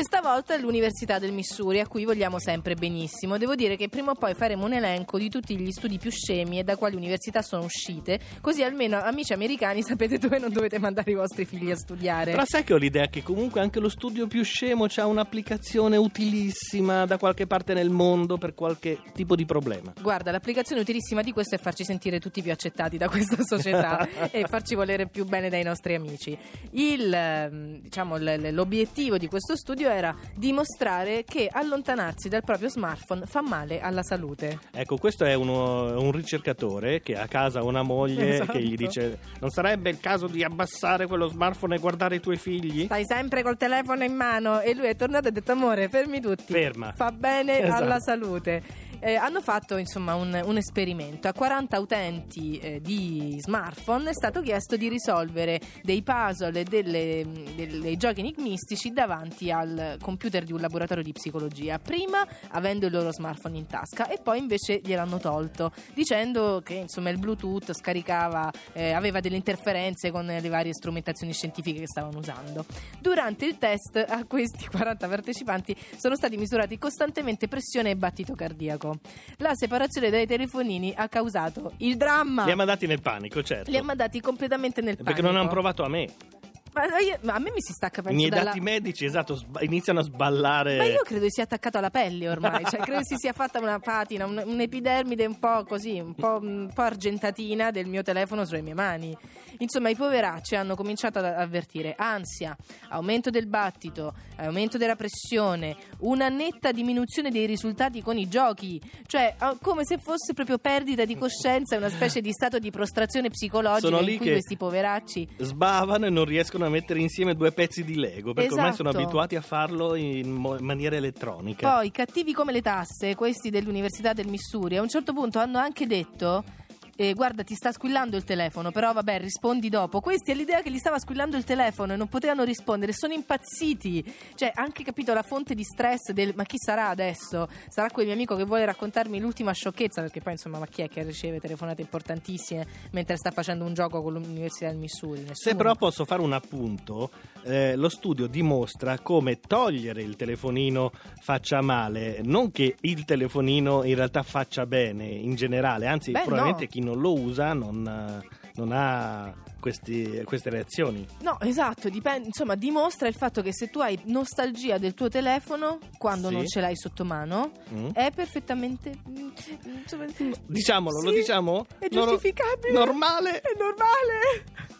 Questa volta è l'Università del Missouri, a cui vogliamo sempre benissimo. Devo dire che prima o poi faremo un elenco di tutti gli studi più scemi e da quali università sono uscite, così almeno amici americani sapete dove non dovete mandare i vostri figli a studiare. Però sai che ho l'idea che comunque anche lo studio più scemo ha un'applicazione utilissima da qualche parte nel mondo per qualche tipo di problema. Guarda, l'applicazione utilissima di questo è farci sentire tutti più accettati da questa società e farci volere più bene dai nostri amici. Il, ehm, diciamo, l'obiettivo di questo studio studio era dimostrare che allontanarsi dal proprio smartphone fa male alla salute. Ecco, questo è uno, un ricercatore che ha a casa una moglie esatto. che gli dice non sarebbe il caso di abbassare quello smartphone e guardare i tuoi figli? Stai sempre col telefono in mano e lui è tornato e ha detto amore fermi tutti. Ferma. Fa bene esatto. alla salute eh, hanno fatto insomma un, un, esperimento. A 40 utenti eh, di smartphone è stato chiesto di risolvere dei puzzle e dei giochi enigmistici davanti al computer di un laboratorio di psicologia. Prima avendo il loro smartphone in tasca e poi invece gliel'hanno tolto dicendo che insomma il Bluetooth scaricava, eh, aveva delle interferenze con le varie strumentazioni scientifiche che stavano usando. Durante il test a questi 40 partecipanti sono stati misurati costantemente pressione e battito cardiaco. La separazione dai telefonini ha causato il dramma. Li ha mandati nel panico, certo. Li ha mandati completamente nel panico. Perché non hanno provato a me. Ma, io, ma, a me mi si stacca penso I miei dalla... dati medici, esatto, sb- iniziano a sballare. Ma io credo sia attaccato alla pelle ormai. cioè, credo si sia fatta una patina, un, un'epidermide un po' così, un po', un po' argentatina del mio telefono sulle mie mani. Insomma, i poveracci hanno cominciato ad avvertire ansia, aumento del battito, aumento della pressione, una netta diminuzione dei risultati con i giochi. Cioè, come se fosse proprio perdita di coscienza, una specie di stato di prostrazione psicologica Sono in cui questi poveracci sbavano e non riescono a mettere insieme due pezzi di Lego perché esatto. ormai sono esatto. abituati a farlo in maniera elettronica. Poi, cattivi come le tasse, questi dell'Università del Missouri, a un certo punto hanno anche detto eh, guarda ti sta squillando il telefono, però vabbè rispondi dopo. Questi è l'idea che gli stava squillando il telefono e non potevano rispondere, sono impazziti. Cioè, anche capito la fonte di stress del ma chi sarà adesso? Sarà quel mio amico che vuole raccontarmi l'ultima sciocchezza, perché poi insomma, ma chi è che riceve telefonate importantissime mentre sta facendo un gioco con l'Università del Missouri? Nessuno. Se però posso fare un appunto, eh, lo studio dimostra come togliere il telefonino faccia male, non che il telefonino in realtà faccia bene in generale, anzi Beh, probabilmente no. chi non lo usa non, non ha questi, queste reazioni. No, esatto, dipende, insomma, dimostra il fatto che se tu hai nostalgia del tuo telefono quando sì. non ce l'hai sotto mano, mm. è perfettamente insomma, diciamolo, sì, lo diciamo? È giustificabile. Normale. È normale.